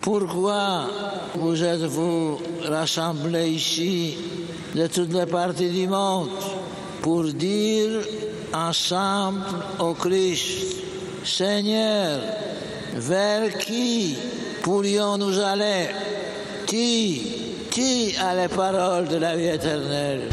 Pourquoi vous êtes-vous rassemblés ici de toutes les parties du monde pour dire ensemble au Christ, Seigneur, vers qui pourrions-nous aller? Qui, qui a les paroles de la vie éternelle?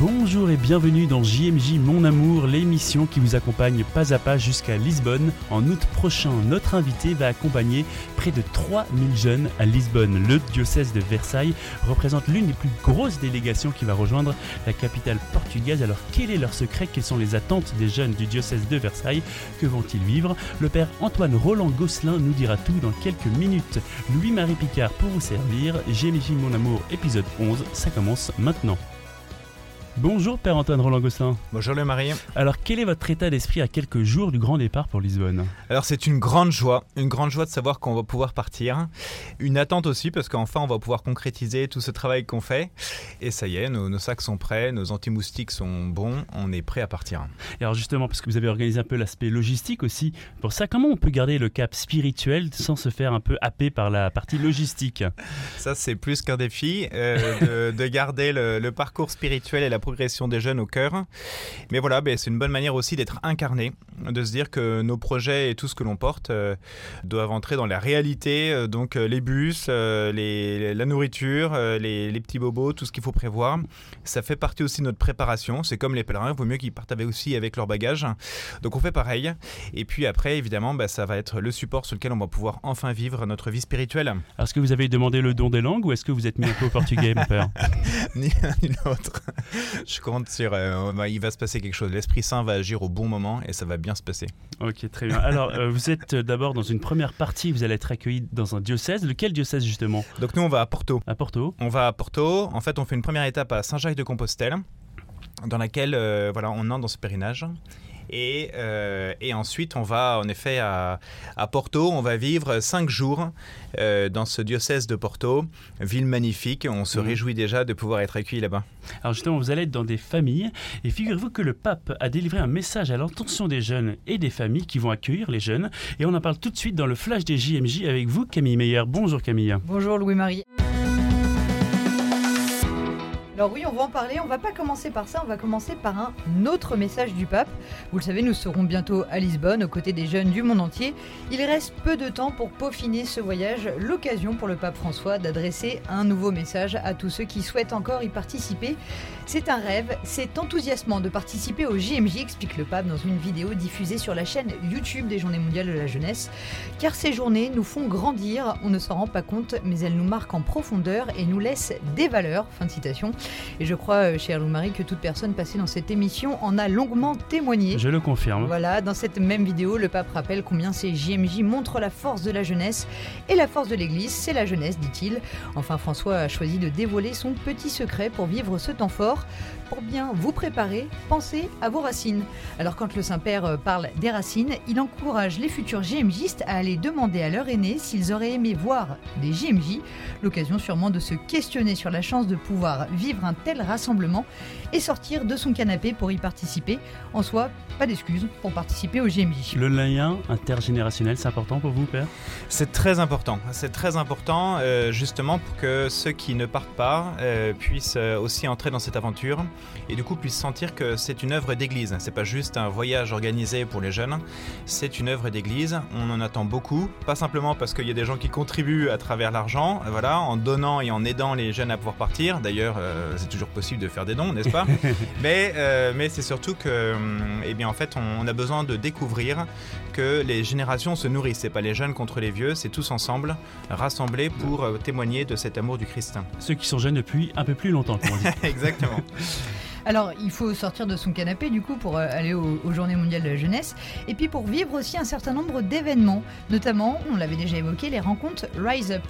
Bonjour et bienvenue dans JMJ Mon Amour, l'émission qui vous accompagne pas à pas jusqu'à Lisbonne. En août prochain, notre invité va accompagner près de 3000 jeunes à Lisbonne. Le diocèse de Versailles représente l'une des plus grosses délégations qui va rejoindre la capitale portugaise. Alors quel est leur secret? Quelles sont les attentes des jeunes du diocèse de Versailles? Que vont-ils vivre? Le père Antoine Roland Gosselin nous dira tout dans quelques minutes. Louis-Marie Picard pour vous servir. JMJ Mon Amour, épisode 11, ça commence maintenant. Bonjour Père Antoine Roland Gosselin. Bonjour le Marie. Alors quel est votre état d'esprit à quelques jours du grand départ pour Lisbonne? Alors c'est une grande joie, une grande joie de savoir qu'on va pouvoir partir. Une attente aussi parce qu'enfin on va pouvoir concrétiser tout ce travail qu'on fait. Et ça y est, nos, sacs sont prêts, nos anti-moustiques sont bons, on est prêt à partir. Et alors justement, parce que vous avez organisé un peu l'aspect logistique aussi, pour ça comment on peut garder le cap spirituel sans se faire un peu happer par la partie logistique? Ça c'est plus qu'un défi, euh, de, garder le, le parcours spirituel et la progression des jeunes au cœur. Mais voilà, ben, c'est une bonne manière aussi d'être incarné, de se dire que nos projets et tout ce que l'on porte euh, doivent entrer dans la réalité. Euh, donc euh, les bus, les, la nourriture, les, les, petits bobos, tout ce qu'il faut prévoir. Ça fait partie aussi de notre préparation. C'est comme les pèlerins, il vaut mieux qu'ils partent aussi avec leur bagage. Donc on fait pareil. Et puis après, évidemment, ben, ça va être le support sur lequel on va pouvoir enfin vivre notre vie spirituelle. Est-ce que vous avez demandé le don des langues ou est-ce que vous êtes mis un peu au portugais, mon père? Ni l'un ni l'autre. Je compte sur. Euh, il va se passer quelque chose. L'Esprit Saint va agir au bon moment et ça va bien se passer. Ok, très bien. Alors, euh, vous êtes d'abord dans une première partie, vous allez être accueilli dans un diocèse. Lequel diocèse justement? Donc, nous, on va à Porto. À Porto On va à Porto. En fait, on fait une première étape à Saint-Jacques-de-Compostelle, dans laquelle euh, voilà, on entre dans ce pèlerinage. Euh, et, ensuite, on va en effet à, Porto, on va vivre cinq jours euh, dans ce diocèse de Porto, ville magnifique. On se mhm. réjouit déjà de pouvoir être accueillis là-bas. Alors justement, vous allez être dans des familles et figurez-vous que le pape a délivré un message à l'intention des jeunes et des familles qui vont accueillir les jeunes. Et on en parle tout de suite dans le flash des JMJ avec vous, Camille Meyer. Bonjour Camille. Bonjour Louis-Marie. Alors oui, on va en parler. On va pas commencer par ça. On va commencer par un autre message du pape. Vous le savez, nous serons bientôt à Lisbonne, aux côtés des jeunes du monde entier. Il reste peu de temps pour peaufiner ce voyage. L'occasion pour le pape François d'adresser un nouveau message à tous ceux qui souhaitent encore y participer. C'est un rêve. C'est enthousiasmant de participer au JMJ, explique le pape dans une vidéo diffusée sur la chaîne YouTube des Journées mondiales de la jeunesse. Car ces journées nous font grandir. On ne s'en rend pas compte, mais elles nous marquent en profondeur et nous laissent des valeurs. Fin citation. Et je crois, euh, chère Lou-Marie, que toute personne passée dans cette émission en a longuement témoigné. Je le confirme. Voilà, dans cette même vidéo, le pape rappelle combien ces JMJ montrent la force de la jeunesse. Et la force de l'Église, c'est la jeunesse, dit-il. Enfin, François a choisi de dévoiler son petit secret pour vivre ce temps fort pour bien vous préparer, pensez à vos racines. Alors quand le Saint-Père euh, parle des racines, il encourage les futurs GMJistes à aller demander à leur aîné s'ils auraient aimé voir des GMJ, l'occasion sûrement de se questionner sur la chance de pouvoir vivre un tel rassemblement et sortir de son canapé pour y participer. En soi, pas d'excuses pour participer au GMJ. Le lien intergénérationnel, c'est important pour vous, Père C'est très important. C'est très important euh, justement pour que ceux qui ne partent pas euh, puissent aussi entrer dans cette aventure et du coup puissent sentir que c'est une œuvre d'église. C'est pas juste un voyage organisé pour les jeunes, c'est une œuvre d'église. On en attend beaucoup, pas simplement parce qu'il y a des gens qui contribuent à travers l'argent, voilà, en donnant et en aidant les jeunes à pouvoir partir. D'ailleurs, euh, c'est toujours possible de faire des dons, n'est-ce pas Mais, euh, mais c'est surtout que, eh bien, en fait, on, a besoin de découvrir que les générations se nourrissent. C'est pas les jeunes contre les vieux, c'est tous ensemble rassemblés pour euh, témoigner de cet amour du Christ. Ceux qui sont jeunes depuis un peu plus longtemps, comme on dit. Exactement. Alors, il faut sortir de son canapé du coup pour euh, aller aux, Journées mondiales de la jeunesse et puis pour vivre aussi un certain nombre d'événements, notamment, on l'avait déjà évoqué, les rencontres Rise Up.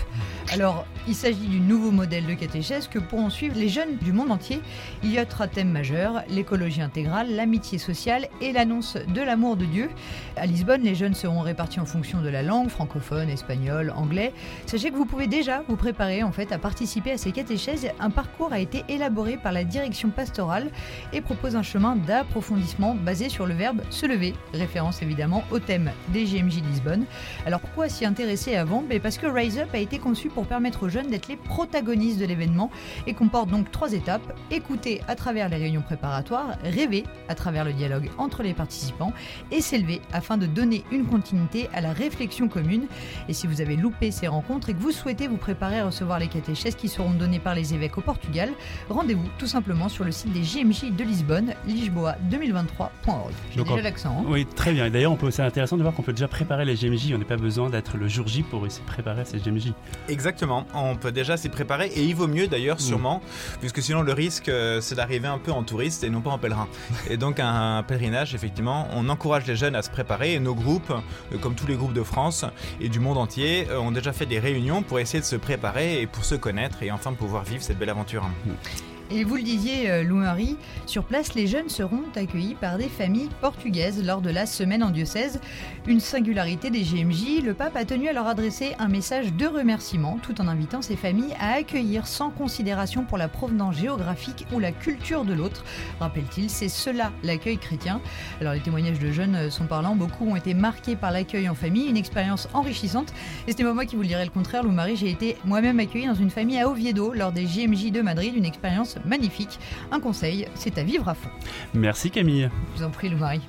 Alors, il s'agit du nouveau modèle de catéchèse que pourront suivre les jeunes du monde entier. Il y a trois thèmes majeurs l'écologie intégrale, l'amitié sociale et l'annonce de l'amour de Dieu. À Lisbonne, les jeunes seront répartis en fonction de la langue, francophone, espagnol, anglais. Sachez que vous pouvez déjà vous préparer en fait à participer à ces catéchèses. Un parcours a été élaboré par la direction pastorale et propose un chemin d'approfondissement basé sur le verbe se lever, référence évidemment au thème des GMJ Lisbonne. Alors pourquoi s'y intéresser avant? Ben Parce que Rise Up a été conçu pour permettre aux jeunes d'être les protagonistes de l'événement et comporte donc trois étapes écouter à travers les réunions préparatoires, rêver à travers le dialogue entre les participants et s'élever afin de donner une continuité à la réflexion commune. Et si vous avez loupé ces rencontres et que vous souhaitez vous préparer à recevoir les catéchèses qui seront données par les évêques au Portugal, rendez-vous tout simplement sur le site des JMJ de Lisbonne, lisboa2023.org. J'ai déjà l'accent. Hein. oui, très bien. D'ailleurs, c'est intéressant de voir qu'on peut déjà préparer les GMJ. On n'a pas besoin d'être le jour J pour essayer de préparer ces GMJ. Exactement. On peut déjà s'y préparer et il vaut mieux d'ailleurs, sûrement, puisque sinon le risque, euh, c'est d'arriver un peu en touriste et non pas en pèlerin. Et donc, un pèlerinage, effectivement, on encourage les jeunes à se préparer et nos groupes, euh, comme tous les groupes de France et du monde entier, euh, ont déjà fait des réunions pour essayer de se préparer et pour se connaître et enfin pouvoir vivre cette belle aventure. Et vous le disiez, euh, Lou-Marie, sur place, les jeunes seront accueillis par des familles portugaises lors de la semaine en diocèse. Une singularité des GMJ, le pape a tenu à leur adresser un message de remerciement tout en invitant ces familles à accueillir sans considération pour la provenance géographique ou la culture de l'autre. Rappelle-t-il, c'est cela l'accueil chrétien. Alors les témoignages de jeunes sont parlants, beaucoup ont été marqués par l'accueil en famille, une expérience enrichissante. Et ce n'est pas moi qui vous le dirai le contraire, Lou-Marie, j'ai été moi-même accueillie dans une famille à Oviedo lors des JMJ de Madrid, une expérience magnifique. Un conseil, c'est à vivre à fond. Merci Camille. Je vous en prie, Lou-Marie.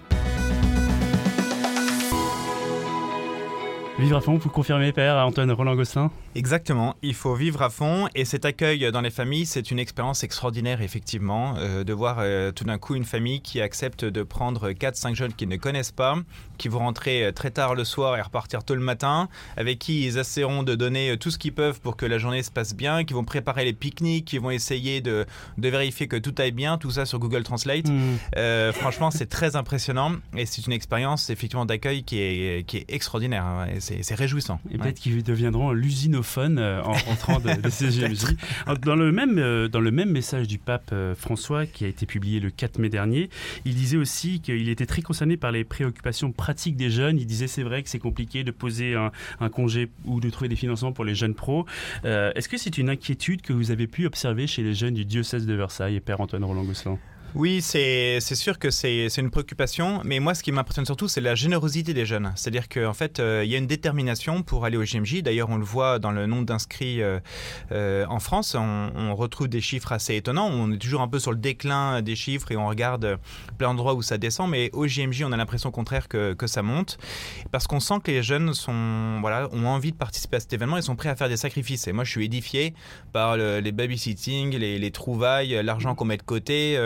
Vivre à fond, vous confirmez, Père Antoine Roland Gosselin Exactement, il faut vivre à fond et cet accueil dans les familles, c'est une expérience extraordinaire effectivement, euh, de voir euh, tout d'un coup une famille qui accepte de prendre 4-5 jeunes qu'ils ne connaissent pas, qui vont rentrer euh, très tard le soir et repartir tôt le matin, avec qui ils essaieront de donner tout ce qu'ils peuvent pour que la journée se passe bien, qui vont préparer les pique-niques, qui vont essayer de, de, vérifier que tout aille bien, tout ça sur Google Translate. Mmh. franchement, c'est très impressionnant et c'est une expérience effectivement d'accueil qui est, qui est extraordinaire, hein, c'est réjouissant. Et peut-être qu'ils deviendront l'usine euh, en rentrant de, de ces GMJ. Dans le, même, euh, dans le même message du pape euh, François, qui a été publié le 4 mai dernier, il disait aussi qu'il était très concerné par les préoccupations pratiques des jeunes. Il disait c'est vrai que c'est compliqué de poser un, congé ou de trouver des financements pour les jeunes pros. Est-ce que c'est une inquiétude que vous avez pu observer chez les jeunes du diocèse de Versailles, Père Antoine Roland-Gosselin oui, c'est sûr que c'est une préoccupation, mais moi ce qui m'impressionne surtout c'est la générosité des jeunes. C'est-à-dire qu'en fait euh, il y a une détermination pour aller au JMJ. D'ailleurs on le voit dans le nombre d'inscrits euh, euh, en France, on, retrouve des chiffres assez étonnants. On est toujours un peu sur le déclin des chiffres et on regarde plein d'endroits où ça descend, mais au JMJ on a l'impression contraire que, ça monte parce qu'on sent que les jeunes sont, voilà, ont envie de participer à cet événement et sont prêts à faire des sacrifices. Et moi je suis édifié par les babysitting, les trouvailles, l'argent qu'on met de côté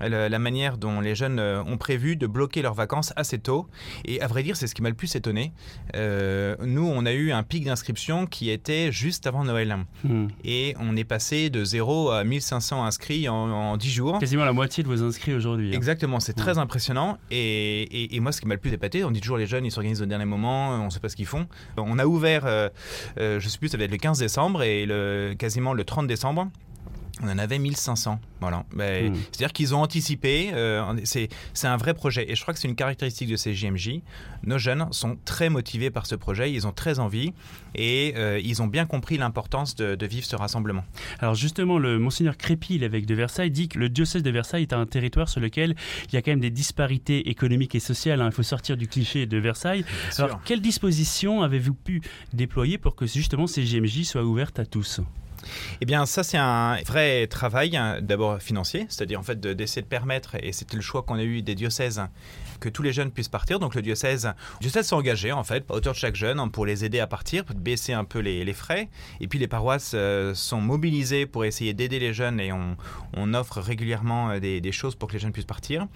la manière dont les jeunes euh, ont prévu de bloquer leurs vacances assez tôt. Et à vrai dire, c'est ce qui m'a le plus étonné. Euh, nous, on a eu un pic d'inscription qui était juste avant Noël. Hmm. Et on est passé de 0 à 1500 inscrits en, 10 jours. Quasiment la moitié de vos inscrits aujourd'hui. Hein. Exactement, c'est très hmm. impressionnant. Et, moi, ce qui m'a le plus épaté, on dit toujours les jeunes, ils s'organisent au dernier moment, on ne sait pas ce qu'ils font. On a ouvert, euh, je ne sais plus, ça va être le 15 décembre et le, quasiment le 30 décembre. On en avait 1500. Voilà. Ben, hmm. C'est-à-dire qu'ils ont anticipé. Euh, c'est un vrai projet. Et je crois que c'est une caractéristique de ces JMJ. Nos jeunes sont très motivés par ce projet. Ils ont très envie. Et euh, ils ont bien compris l'importance de, vivre ce rassemblement. Alors justement, le Monseigneur Crépy, l'évêque de Versailles, dit que le diocèse de Versailles est un territoire sur lequel il y a quand même des disparités économiques et sociales. Hein. Il faut sortir du cliché de Versailles. Alors, quelles dispositions avez-vous pu déployer pour que justement ces JMJ soient ouvertes à tous? Eh bien, ça, c'est un vrai travail, hein, d'abord financier, c'est-à-dire en fait d'essayer de, permettre, et c'était le choix qu'on a eu des diocèses, que tous les jeunes puissent partir. Donc le diocèse, le diocèse s'est engagé en fait, à hauteur de chaque jeune, hein, pour les aider à partir, pour baisser un peu les, frais. Et puis les paroisses euh, sont mobilisées pour essayer d'aider les jeunes et on, offre régulièrement euh, des, choses pour que les jeunes puissent partir.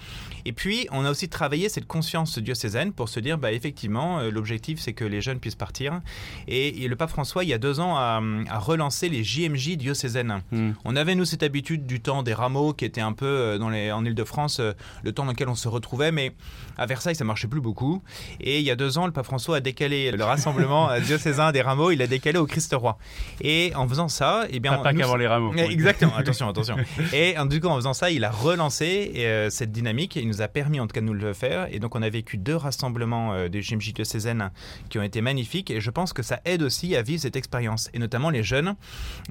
Et puis on a aussi travaillé cette conscience diocésaine pour se dire, bah, effectivement, euh, l'objectif c'est que les jeunes puissent partir. Et, le pape François, il y a deux ans, a, relancé les JMJ diocésaines. Hmm. On avait nous cette habitude du temps des rameaux qui était un peu dans les, en Ile-de-France, le temps dans lequel on se retrouvait, mais à Versailles, ça marchait plus beaucoup. Et il y a deux ans, le pape François a décalé le rassemblement diocésain des rameaux, il l'a décalé au Christ Roi. Et en faisant ça, eh bien, pas qu'avant les rameaux. Exactement. attention, attention. Et en, du coup, en faisant ça, il a relancé euh, cette dynamique. Il nous a permis, en tout cas, de nous le faire. Et donc, on a vécu deux rassemblements euh, des GMJ diocésaines qui ont été magnifiques. Et je pense que ça aide aussi à vivre cette expérience. Et notamment les jeunes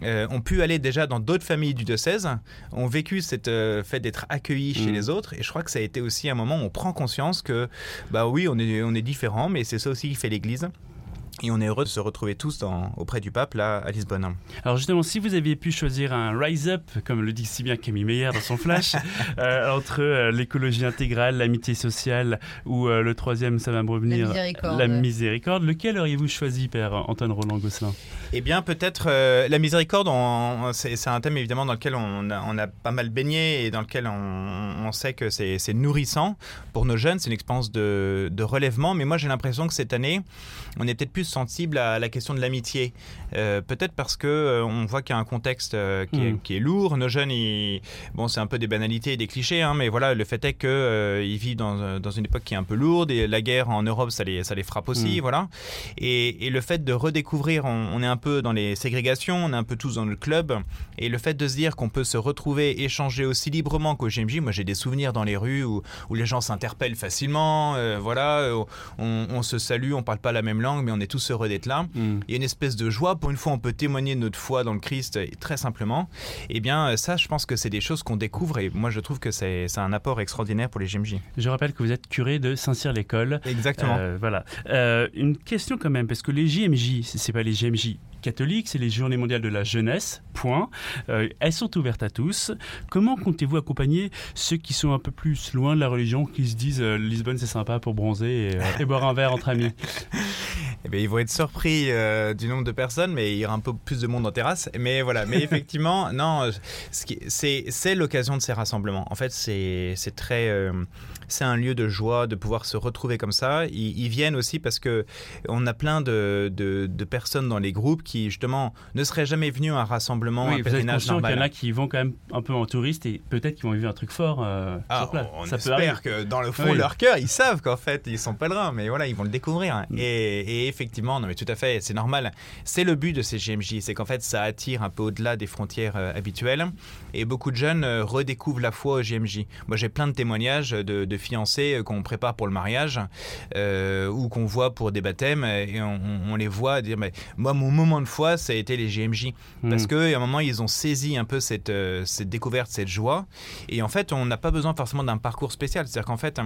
ont pu aller déjà dans d'autres familles du diocèse, ont vécu cette fait d'être accueillis chez Mm. les autres. Et je crois que ça a été aussi un moment où on prend conscience que, bah oui, on est, on est différents, mais c'est ça aussi qui fait l'Église. Et on est heureux de se retrouver tous dans- auprès du pape, là, à Lisbonne. Alors justement, si vous aviez pu choisir un rise up, comme le dit si bien Camille Meyer dans son flash, euh, entre euh, l'écologie intégrale, l'amitié sociale ou euh, le troisième, ça va me revenir, La miséricorde. la miséricorde, lequel auriez-vous choisi, Père Antoine Roland Gosselin? Eh bien, peut-être euh, la miséricorde, on- c'est c'est un thème évidemment dans lequel on a, on a pas mal baigné et dans lequel on, on sait que c'est c'est nourrissant pour nos jeunes. C'est une expérience de, de relèvement. Mais moi, j'ai l'impression que cette année, on est peut-être plus sensible à la question de l'amitié. Euh, peut-être parce que euh, on voit qu'il y a un contexte euh, qui, est, Mm. qui est lourd. Nos jeunes, ils- bon, c'est un peu des banalités et des clichés, hein, mais voilà, le fait est que euh, ils vivent dans, dans une époque qui est un peu lourde et la guerre en Europe, ça les, ça les frappe aussi, Mm. voilà. Et, et le fait de redécouvrir, on, on est un peu dans les ségrégations, on est un peu tous dans le club, et le fait de se dire qu'on peut se retrouver, échanger aussi librement qu'au GMJ, moi j'ai des souvenirs dans les rues où, où les gens s'interpellent facilement, voilà, on, on se salue, on parle pas la même langue, mais on est tous heureux d'être là. Hmm. Il y a une espèce de joie, pour une fois on peut témoigner de notre foi dans le Christ euh, très simplement. Et bien ça, je pense que c'est des choses qu'on découvre, et moi je trouve que c'est un apport extraordinaire pour les GMJ. Je rappelle que vous êtes curé de Saint-Cyr-l'École. Exactement. Euh, voilà. Euh, une question quand même, parce que les JMJ, c'est pas les JMJ catholiques, c'est les Journées mondiales de la jeunesse. Point. Euh, elles sont ouvertes à tous. Comment comptez-vous accompagner ceux qui sont un peu plus loin de la religion, qui se disent euh, Lisbonne c'est sympa pour bronzer et, euh, et boire un verre entre amis? Eh bien, ils vont être surpris euh, du nombre de personnes, mais il y aura un peu plus de monde en terrasse. Mais voilà, mais effectivement, non, c'est l'occasion de ces rassemblements. En fait, c'est très, euh, c'est un lieu de joie de pouvoir se retrouver comme ça. Ils, ils viennent aussi parce que on a plein de, de, de personnes dans les groupes qui justement ne seraient jamais venus à un rassemblement, Oui, un pèlerinage conscient qu'il y en normal. a qui vont quand même un peu en touriste et peut-être qu'ils vont vivre un truc fort euh, Ah, sur place. on Ça peut espère que dans le fond Oui. de leur cœur, ils savent qu'en fait, ils sont pèlerins, mais voilà, ils vont le découvrir. Mm. Et, et effectivement, non, mais tout à fait, c'est normal. C'est le but de ces GMJ, c'est qu'en fait, ça attire un peu au-delà des frontières euh, habituelles. Et beaucoup de jeunes euh, redécouvrent la foi au GMJ. Moi, j'ai plein de témoignages de, de fiancés euh, qu'on prépare pour le mariage ou qu'on voit pour des baptêmes et on, on- on les voit dire, mais moi, mon moment de foi, ça a été les GMJ. Parce Hmm. qu'à un moment, ils ont saisi un peu cette, cette découverte, cette joie. Et en fait, on n'a pas besoin forcément d'un parcours spécial. C'est-à-dire qu'en fait,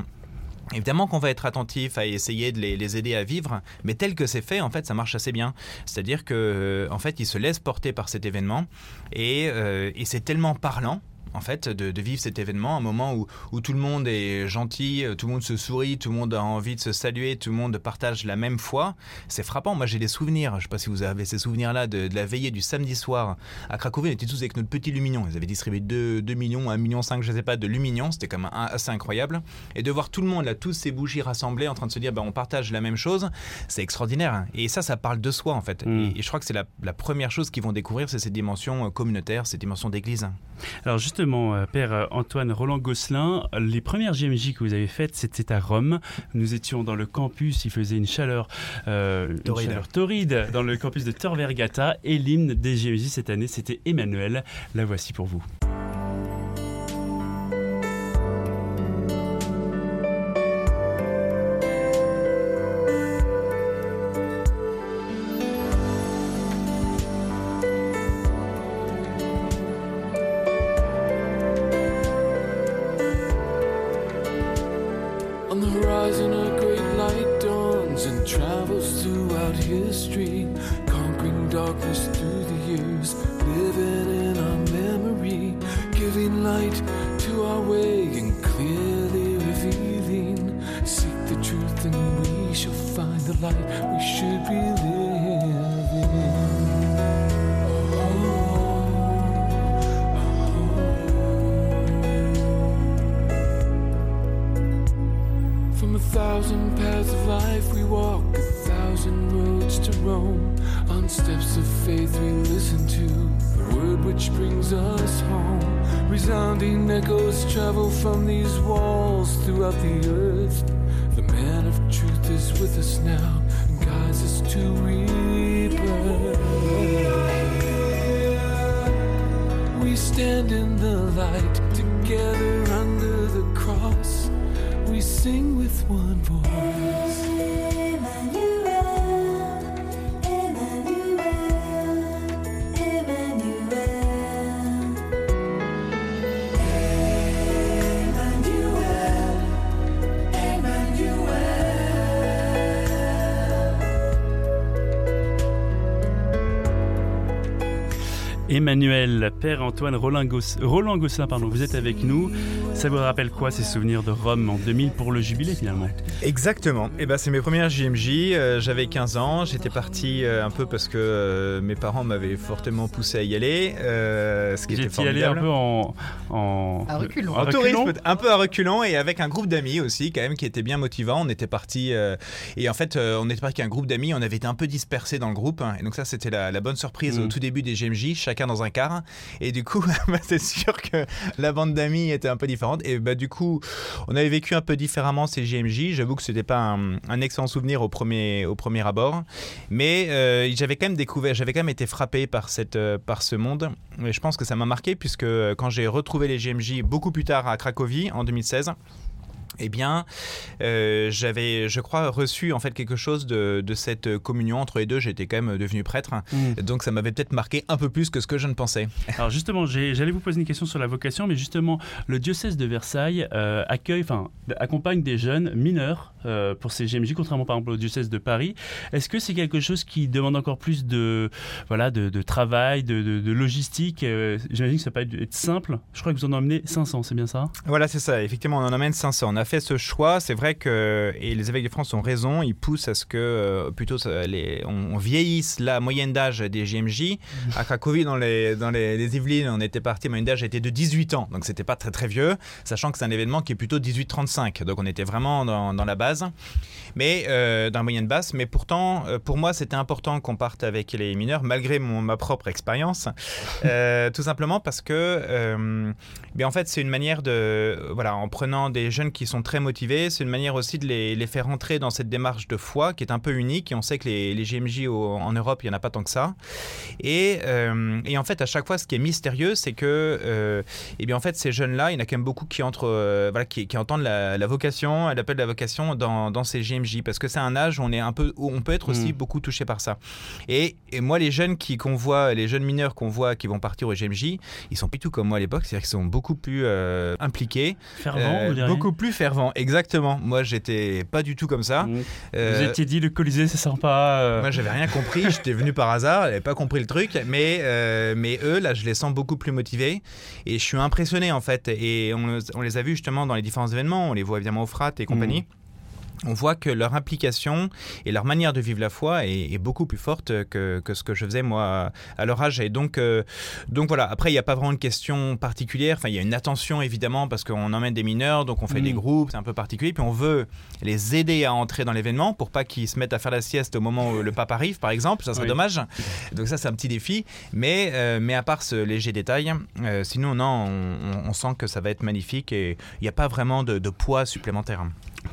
Évidemment qu'on va être attentif à essayer de les, aider à vivre, mais tel que c'est fait, en fait, ça marche assez bien. C'est-à-dire que, euh, en fait, ils se laissent porter par cet événement, et, euh, et c'est tellement parlant. En fait, de, de vivre cet événement, un moment où, où tout le monde est gentil, euh, tout le monde se sourit, tout le monde a envie de se saluer, tout le monde partage la même foi, c'est frappant. Moi, j'ai des souvenirs, je ne sais pas si vous avez ces souvenirs-là, de, de la veillée du samedi soir à Cracovie. On était tous avec notre petit lumignon. Ils avaient distribué 2, 2 millions, 1 million 5, je ne sais pas, de lumignon. C'était quand même assez incroyable. Et de voir tout le monde, là, tous ces bougies rassemblées, en train de se dire, bah, on partage la même chose, c'est extraordinaire. Et ça, ça parle de soi, en fait. Mm. Et, et je crois que c'est la, la première chose qu'ils vont découvrir, c'est ces dimensions euh, communautaires, ces dimensions d'église. Alors justement, euh, Père euh, Antoine Roland Gosselin, les premières JMJ que vous avez faites, c'était à Rome. Nous étions dans le campus, il faisait une chaleur, euh, une Torride. chaleur torride dans le campus de Tor Vergata. Et l'hymne des JMJ cette année, c'était Emmanuel. La voici pour vous. Light to our way and clearly revealing. Seek the truth and we shall find the light we should be living. From a thousand paths of life we walk, a thousand roads to roam. On steps of faith we listen to the word which brings us. Resounding echoes travel from these walls throughout the earth. The man of truth is with us now and guides us to rebirth. We stand in the light together under the cross. We sing with one voice. Emmanuel, Père Antoine, Roland, Goss- Roland Gosselin, pardon, vous êtes avec nous. Ça vous rappelle quoi ces souvenirs de Rome en 2000 pour le jubilé finalement? Exactement. Et ben c'est mes premières JMJ. euh, J'avais 15 ans. J'étais parti euh, un peu parce que euh, mes parents m'avaient fortement poussé à y aller, euh, ce qui était J'étais allé un formidable. peu en, en, À reculons. en tourisme, un peu à reculons et avec un groupe d'amis aussi, quand même, qui était bien motivant. On était parti et en fait, euh, on était parti avec un groupe d'amis. On avait été un peu dispersés dans le groupe, hein, et donc ça, c'était la, la bonne surprise Mm. au tout début des GMJ, chacun dans un car. Et du coup, bah, c'est sûr que la bande d'amis était un peu différente. Et bah, du coup, on avait vécu un peu différemment ces GMJ. J'avoue que c'était pas un, excellent souvenir au premier, au premier abord, mais euh, j'avais quand même découvert, j'avais quand même été frappé par cette, euh, par ce monde. Et je pense que ça m'a marqué puisque quand j'ai retrouvé les GMJ beaucoup plus tard à Cracovie en 2016. Eh bien, euh, j'avais, je crois, reçu en fait quelque chose de, de cette communion entre les deux. J'étais quand même devenu prêtre, Mm. donc ça m'avait peut-être marqué un peu plus que ce que je ne pensais. Alors justement, j'allais vous poser une question sur la vocation, mais justement, le diocèse de Versailles euh, accueille, enfin, accompagne des jeunes mineurs euh, pour ces GMJ, contrairement par exemple au diocèse de Paris. Est-ce que c'est quelque chose qui demande encore plus de, voilà, de, de travail, de, de- de logistique euh, J'imagine que ça peut être, être simple. Je crois que vous en emmenez 500, c'est bien ça? Voilà, c'est ça. Effectivement, on en emmène 500. On a fait ce choix. C'est vrai que et les évêques de France ont raison. Ils poussent à ce que euh, plutôt les, on, on vieillisse la moyenne d'âge des JMJ. À Cracovie, dans les dans les, les Yvelines, on était parti. La moyenne d'âge était de 18 ans, donc c'était pas très très vieux, sachant que c'est un événement qui est plutôt 18-35. Donc on était vraiment dans, dans la base, mais euh, dans la moyenne basse. Mais pourtant, euh, pour moi, c'était important qu'on parte avec les mineurs, malgré mon, ma propre expérience, Euh, tout simplement parce que mais en fait, c'est une manière de. Voilà, en prenant des jeunes qui sont très motivés, c'est une manière aussi de les, les faire entrer dans cette démarche de foi qui est un peu unique. Et on sait que les, les GMJ au- en Europe, il n'y en a pas tant que ça. Et, euh, et en fait, à chaque fois, ce qui est mystérieux, c'est que. Euh, eh bien, en fait, ces jeunes-là, il y en a quand même beaucoup qui entrent. euh, voilà, qui, qui entendent la, la vocation, l'appel de la vocation dans, dans ces GMJ. Parce que c'est un âge où on, est un peu, où on peut être aussi Mm. beaucoup touché par ça. Et, et moi, les jeunes qui, qu'on voit, les jeunes mineurs qu'on voit qui vont partir au GMJ, ils sont pas du tout comme moi à l'époque, c'est-à-dire qu'ils sont beaucoup plus euh, impliqués, Fervent, vous diriez beaucoup plus fervents. Exactement. Moi, j'étais pas du tout comme ça. Mm. Euh, Vous étiez dit le Colisée, c'est sympa. euh, moi, j'avais rien compris. J'étais venu par hasard. J'avais pas compris le truc. Mais, euh, mais eux, là, je les sens beaucoup plus motivés. Et je suis impressionné, en fait. Et on, on les a vus justement dans les différents événements. On les voit évidemment au Frat et compagnie. On voit que leur implication et leur manière de vivre la foi est, est beaucoup plus forte que, que ce que je faisais moi à leur âge. Et donc, euh, donc voilà, après, il n'y a pas vraiment de question particulière. Enfin, il y a une attention évidemment parce qu'on emmène des mineurs, donc on fait Mm. des groupes, c'est un peu particulier. Puis on veut les aider à entrer dans l'événement pour pas qu'ils se mettent à faire la sieste au moment où le pape arrive, par exemple. Ça serait Oui. dommage. Donc ça, c'est un petit défi. Mais, euh, mais à part ce léger détail, euh, sinon, non, on, on- on sent que ça va être magnifique et il n'y a pas vraiment de, de poids supplémentaire.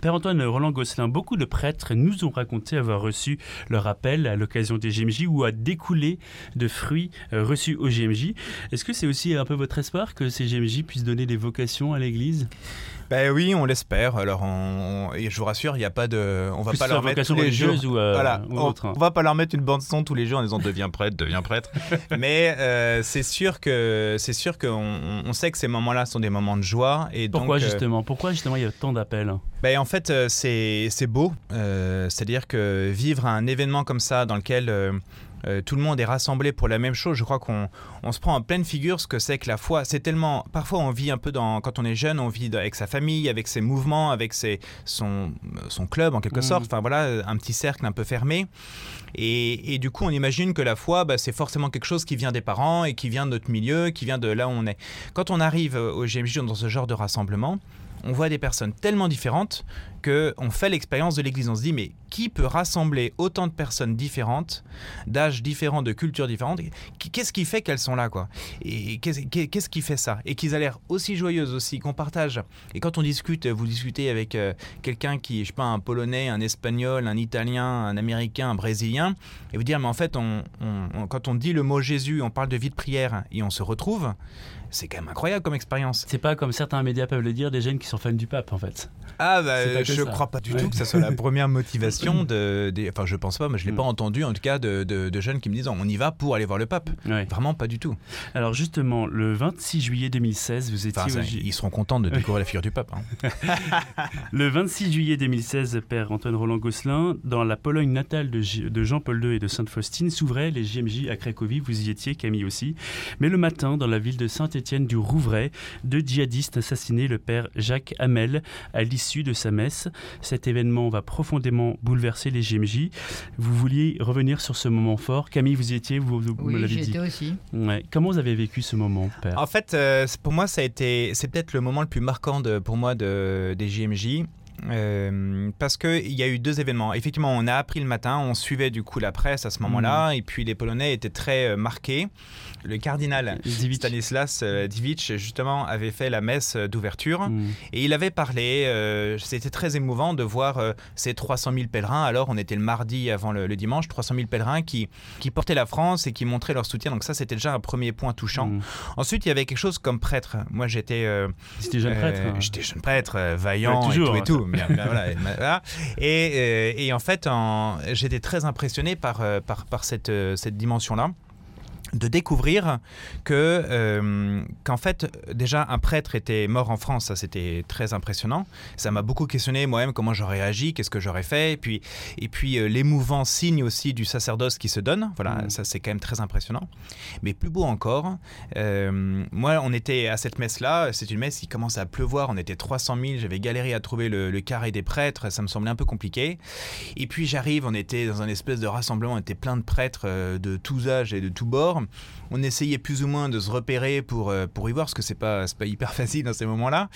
Père Antoine Roland Gosselin, beaucoup de prêtres nous ont raconté avoir reçu leur appel à l'occasion des GMJ ou à découler de fruits euh, reçus au GMJ. Est-ce que c'est aussi un peu votre espoir que ces GMJ puissent donner des vocations à l'Église? Ben oui, on l'espère. Alors, on, et je vous rassure, il n'y a pas de, on va Plus pas leur mettre tous les jours. ou, euh, voilà, ou on, autre, hein. on va pas leur mettre une bande son tous les jours en disant deviens prêtre, deviens prêtre. Mais euh, c'est sûr que c'est sûr qu'on on- sait que ces moments-là sont des moments de joie et Pourquoi donc, euh, justement? Pourquoi justement il y a tant d'appels? Ben, en fait, euh, c'est c'est beau. Euh, C'est-à-dire que vivre un événement comme ça dans lequel euh, euh, tout le monde est rassemblé pour la même chose, je crois qu'on on se prend en pleine figure ce que c'est que la foi. C'est tellement. Parfois, on vit un peu dans. Quand on est jeune, on vit avec sa famille, avec ses mouvements, avec ses, son, son club en quelque Mhm. sorte. Enfin voilà, un petit cercle un peu fermé. Et, et du coup, on imagine que la foi, bah, c'est forcément quelque chose qui vient des parents et qui vient de notre milieu, qui vient de là où on est. Quand on arrive au GMJ dans ce genre de rassemblement, on voit des personnes tellement différentes que on fait l'expérience de l'Église. On se dit, mais qui peut rassembler autant de personnes différentes, d'âges différents, de cultures différentes? Qu'est-ce qui fait qu'elles sont là, quoi? Et qu'est-ce qui fait ça? Et qu'ils aient l'air aussi joyeuses aussi, qu'on partage. Et quand on discute, vous discutez avec euh, quelqu'un qui, je sais pas, un Polonais, un Espagnol, un Italien, un Américain, un Brésilien, et vous dire, mais en fait, quand on dit le mot Jésus, on parle de vie de prière et on se retrouve, c'est quand même incroyable comme expérience. C'est pas comme certains médias peuvent le dire, des jeunes qui sont fans du pape en fait. Ah bah, je ça. crois pas du Ouais. tout que ça soit la première motivation de, des- enfin je pense pas, mais je l'ai Mm. pas entendu en tout cas de, de- de jeunes qui me disent on y va pour aller voir le pape. Ouais. Vraiment pas du tout. Alors justement, le 26 juillet 2016, vous étiez Enfin, ça, au J- ils seront contents de découvrir la figure du pape. hein. Le 26 juillet 2016, Père Antoine Roland Gosselin, dans la Pologne natale de, de Jean-Paul II et de Sainte-Faustine, s'ouvraient les JMJ à Cracovie. Vous y étiez, Camille aussi. Mais le matin, dans la ville de Saint-Étienne du Rouvray, deux djihadistes assassinaient le Père Jacques Hamel à l'issue de sa messe. Cet événement va profondément bouleverser les JMJ. Vous vouliez revenir sur ce moment fort. Camille, vous y étiez, vous, vous me Oui, l'avez j'y dit. étais aussi. Ouais. Comment vous avez vécu ce moment, Père? En fait, euh, pour moi, ça a été, c'est peut-être le moment le plus marquant de- pour moi de, des JMJ. Euh, parce qu'il y a eu deux événements. Effectivement, on a appris le matin, on suivait du coup la presse à ce moment-là, et puis les Polonais étaient très euh, marqués. Le cardinal. Stanislas euh, Divitch, justement, avait fait la messe d'ouverture. Mm. Et il avait parlé, euh, c'était très émouvant de voir ces 300 000 pèlerins. Alors, on était le mardi avant le, le dimanche, 300 000 pèlerins qui, qui portaient la France et qui montraient leur soutien. Donc, ça, c'était déjà un premier point touchant. Mm. Ensuite, il y avait quelque chose comme prêtre. Moi, j'étais. euh, C'était jeune prêtre. hein. J'étais jeune prêtre, vaillant Ouais, toujours, et hein. tout et tout. Et, euh, et en fait, j'étais très impressionné par, euh, euh, cette dimension-là de découvrir que euh, qu'en fait déjà un prêtre était mort en France. Ça c'était très impressionnant. Ça m'a beaucoup questionné moi-même comment j'aurais agi qu'est-ce que j'aurais fait. Et puis et puis euh, l'émouvant signe aussi du sacerdoce qui se donne. Voilà Mm. ça c'est quand même très impressionnant. Mais plus beau encore euh, moi on était à cette messe là c'est une messe qui commence à pleuvoir. On était 300 000 j'avais galéré à trouver le, le carré des prêtres. Ça me semblait un peu compliqué. Et puis j'arrive, on était dans un espèce de rassemblement, on était plein de prêtres de tous âges et de tous bords. On essayait plus ou moins de se repérer pour, euh, pour y voir, parce que c'est pas, pas hyper facile dans ces moments-là.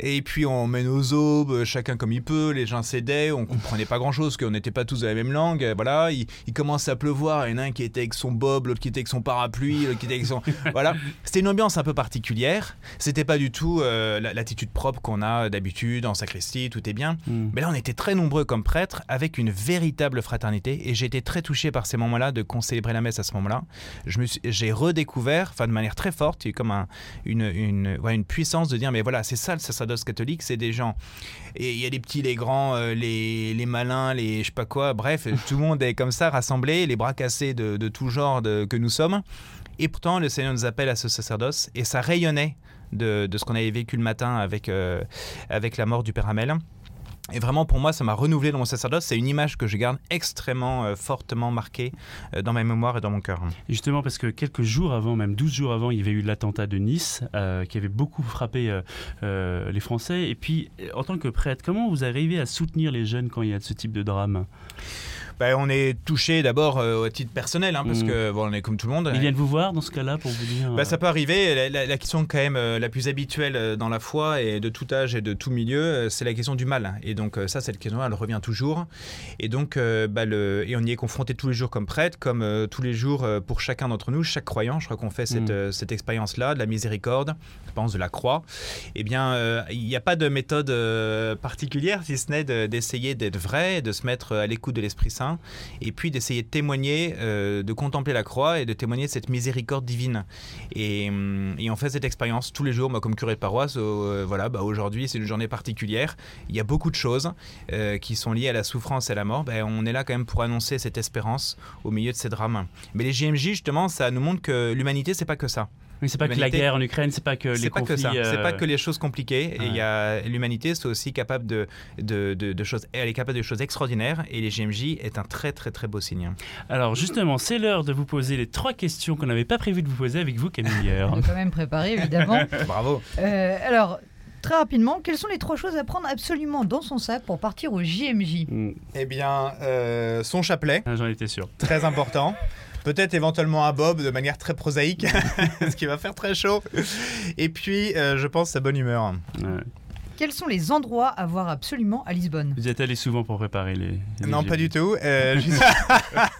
Et puis on met nos aubes, euh, chacun comme il peut, les gens s'aidaient, on comprenait pas grand-chose, qu'on n'était pas tous de la même langue. euh, Voilà, il, il commence à pleuvoir, il y en a un qui était avec son bob, l'autre qui était avec son parapluie, l'autre qui était avec son... Voilà, c'était une ambiance un peu particulière. C'était pas du tout euh, la- l'attitude propre qu'on a d'habitude en sacristie, tout est bien. Mm. Mais là, on était très nombreux comme prêtres avec une véritable fraternité et j'ai été très touché par ces moments-là de concélébrer la messe à ce moment-là. Je me J'ai redécouvert, enfin de manière très forte, il y a eu comme un- une, une, ouais, une puissance de dire mais voilà, c'est ça le sacerdoce catholique, c'est des gens. Et il y a les petits, les grands, euh, les, les malins, les je sais pas quoi, bref, tout le monde est comme ça rassemblé, les bras cassés de, de tout genre de- que nous sommes. Et pourtant, le Seigneur nous appelle à ce sacerdoce et ça rayonnait de, de ce qu'on avait vécu le matin avec, euh, avec la mort du Père Hamel. Et vraiment, pour moi, ça m'a renouvelé dans mon sacerdoce. C'est une image que je garde extrêmement euh, fortement marquée euh, dans ma mémoire et dans mon cœur. Justement parce que quelques jours avant, même 12 jours avant, il y avait eu l'attentat de Nice euh, qui avait beaucoup frappé les Français. Et puis, en tant que prêtre, comment vous arrivez à soutenir les jeunes quand il y a ce type de drame? Ben, on est touché d'abord euh, au titre personnel, hein, parce Mm. que bon, on est comme tout le monde. Ils viennent vous voir dans ce cas-là pour vous dire... Bah, ça euh, peut arriver. La, la- la question quand même euh, la plus habituelle dans la foi et de tout âge et de tout milieu, c'est la question du mal. Et donc ça, cette question, elle revient toujours. Et donc, bah, le, et on y est confronté tous les jours comme prêtre, comme tous les jours pour chacun d'entre nous, chaque croyant. Je crois qu'on fait cette, Mm. cette expérience-là, de la miséricorde, je pense de la croix. Eh bien, il n'y a pas de méthode particulière, si ce n'est de- d'essayer d'être vrai, de se mettre à l'écoute de l'Esprit Saint, et puis d'essayer de témoigner, euh, de contempler la croix et de témoigner de cette miséricorde divine. Et, hum, et on fait cette expérience tous les jours, moi comme curé de paroisse, euh, voilà, bah, aujourd'hui c'est une journée particulière, il y a beaucoup de choses euh, qui sont liées à la souffrance et à la mort, Ben, on est là quand même pour annoncer cette espérance au milieu de ces drames. Mais les JMJ justement, ça nous montre que l'humanité c'est pas que ça. Oui, c'est pas que la guerre en Ukraine, c'est pas que les C'est pas que conflits... ça, c'est pas que les choses compliquées. Et ouais. il y a l'humanité, c'est aussi capable de, de, de- de choses. Elle est capable de choses extraordinaires. Et les JMJ est un très très très beau signe. Alors justement, c'est l'heure de vous poser les trois questions qu'on n'avait pas prévu de vous poser avec vous, Camille. On est quand même préparé, évidemment. Bravo. Euh, alors, très rapidement, quelles sont les trois choses à prendre absolument dans son sac pour partir au JMJ Eh bien, euh, son chapelet, ah, J'en étais sûr. très important. Peut-être éventuellement un bob de manière très prosaïque, ce qui va faire très chaud. Et puis, euh, je pense sa bonne humeur. Ouais. Quels sont les endroits à voir absolument à Lisbonne? Vous y êtes allé souvent pour préparer les... les Non, pas du tout. Euh, juste-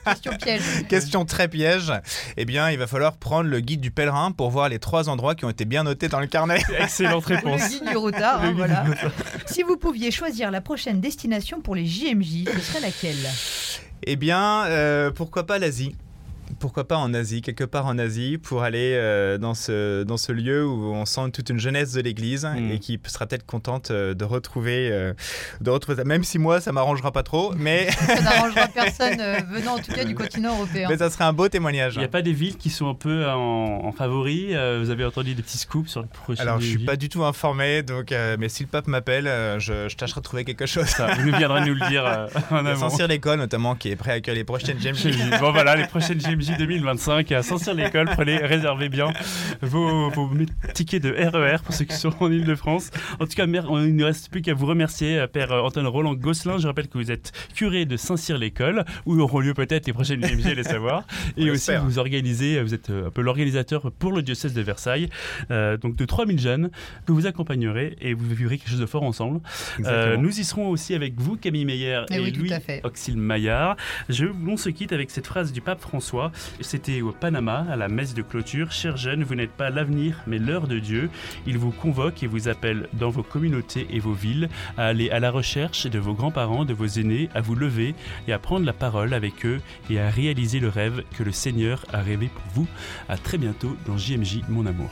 Question piège. Question très piège. Eh bien, il va falloir prendre le guide du pèlerin pour voir les trois endroits qui ont été bien notés dans le carnet. Excellente le réponse. guide du routard, hein, Le guide voilà. du. Si vous pouviez choisir la prochaine destination pour les JMJ, ce serait laquelle? Eh bien, euh, pourquoi pas l'Asie pourquoi pas en Asie, quelque part en Asie, pour aller euh, dans, ce, dans ce lieu où on sent toute une jeunesse de l'Église Mm. et qui sera peut-être contente euh, de retrouver, euh, de retrouver ça. Même si moi, ça m'arrangera pas trop, mais, Ça n'arrangera personne euh, venant en tout cas du continent européen. mais ça serait un beau témoignage. Il n'y a pas des villes qui sont un peu en, en favori euh, Vous avez entendu des petits scoops sur le prochain Alors, je suis pas du tout informé, donc, euh, mais si le pape m'appelle, euh, je, je tâcherai de trouver quelque chose. Ça, vous nous viendrez nous le dire euh, en amont. Saint-Cyr l'école notamment, qui est prêt à accueillir les prochaines James. Bon voilà, les prochaines JMJ 2025 à Saint-Cyr-l'École, prenez, réservez bien vos, vos tickets de RER pour ceux qui sont en Ile-de-France. En tout cas, mer- il ne reste plus qu'à vous remercier, euh, Père Antoine Roland Gosselin. Je rappelle que vous êtes curé de Saint-Cyr-l'École, où auront lieu peut-être les prochaines JMJ, les savoir. Et On aussi, vous organisez, vous êtes euh, un peu l'organisateur pour le diocèse de Versailles, euh, donc de 3000 jeunes que vous accompagnerez et vous vivrez quelque chose de fort ensemble. Euh, nous y serons aussi avec vous, Camille Meyer Eh et oui, Louis. Auxil Maillard. Je, on se quitte avec cette phrase du pape François. C'était au Panama, à la messe de clôture. Chers jeunes, vous n'êtes pas l'avenir, mais l'heure de Dieu. Il vous convoque et vous appelle dans vos communautés et vos villes à aller à la recherche de vos grands-parents, de vos aînés, à vous lever et à prendre la parole avec eux et à réaliser le rêve que le Seigneur a rêvé pour vous. À très bientôt dans JMJ, mon amour.